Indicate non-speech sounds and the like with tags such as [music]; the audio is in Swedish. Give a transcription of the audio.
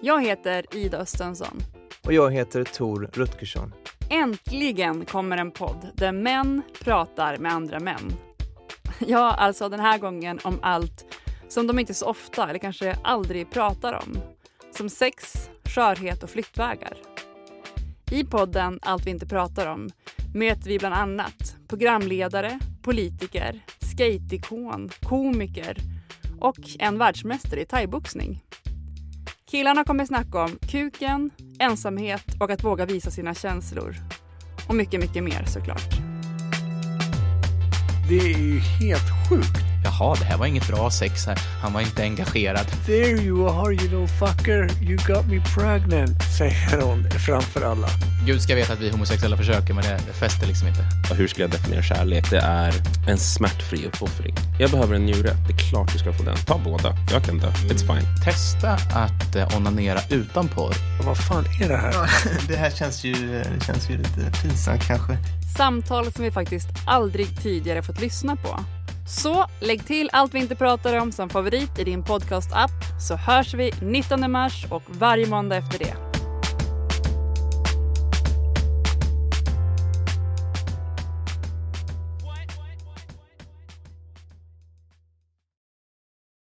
Jag heter Ida Östensson. Och jag heter Tor Rutgersson. Äntligen kommer en podd där män pratar med andra män. Ja, alltså den här gången om allt som de inte så ofta eller kanske aldrig pratar om. Som sex, skörhet och flyktvägar. I podden Allt vi inte pratar om möter vi bland annat programledare, politiker, skateikon, komiker och en världsmästare i thaiboxning. Killarna kommer snacka om kuken, ensamhet och att våga visa sina känslor. Och mycket, mycket mer såklart. Det är ju helt sjukt. Jaha, det här var inget bra sex här. Han var inte engagerad. There you are you little fucker, you got me pregnant, säger hon framför alla. Gud ska veta att vi homosexuella försöker, men det, det fäster liksom inte. Och hur skulle jag definiera kärlek? Det är en smärtfri uppoffring. Jag behöver en njure. Det är klart du ska få den. Ta båda. Jag kan dö. It's fine. Testa att eh, onanera utan porr. Vad fan är det här? [laughs] det här känns ju, det känns ju lite pinsamt kanske. Samtal som vi faktiskt aldrig tidigare fått lyssna på. Så lägg till allt vi inte pratar om som favorit i din podcast-app så hörs vi 19 mars och varje måndag efter det.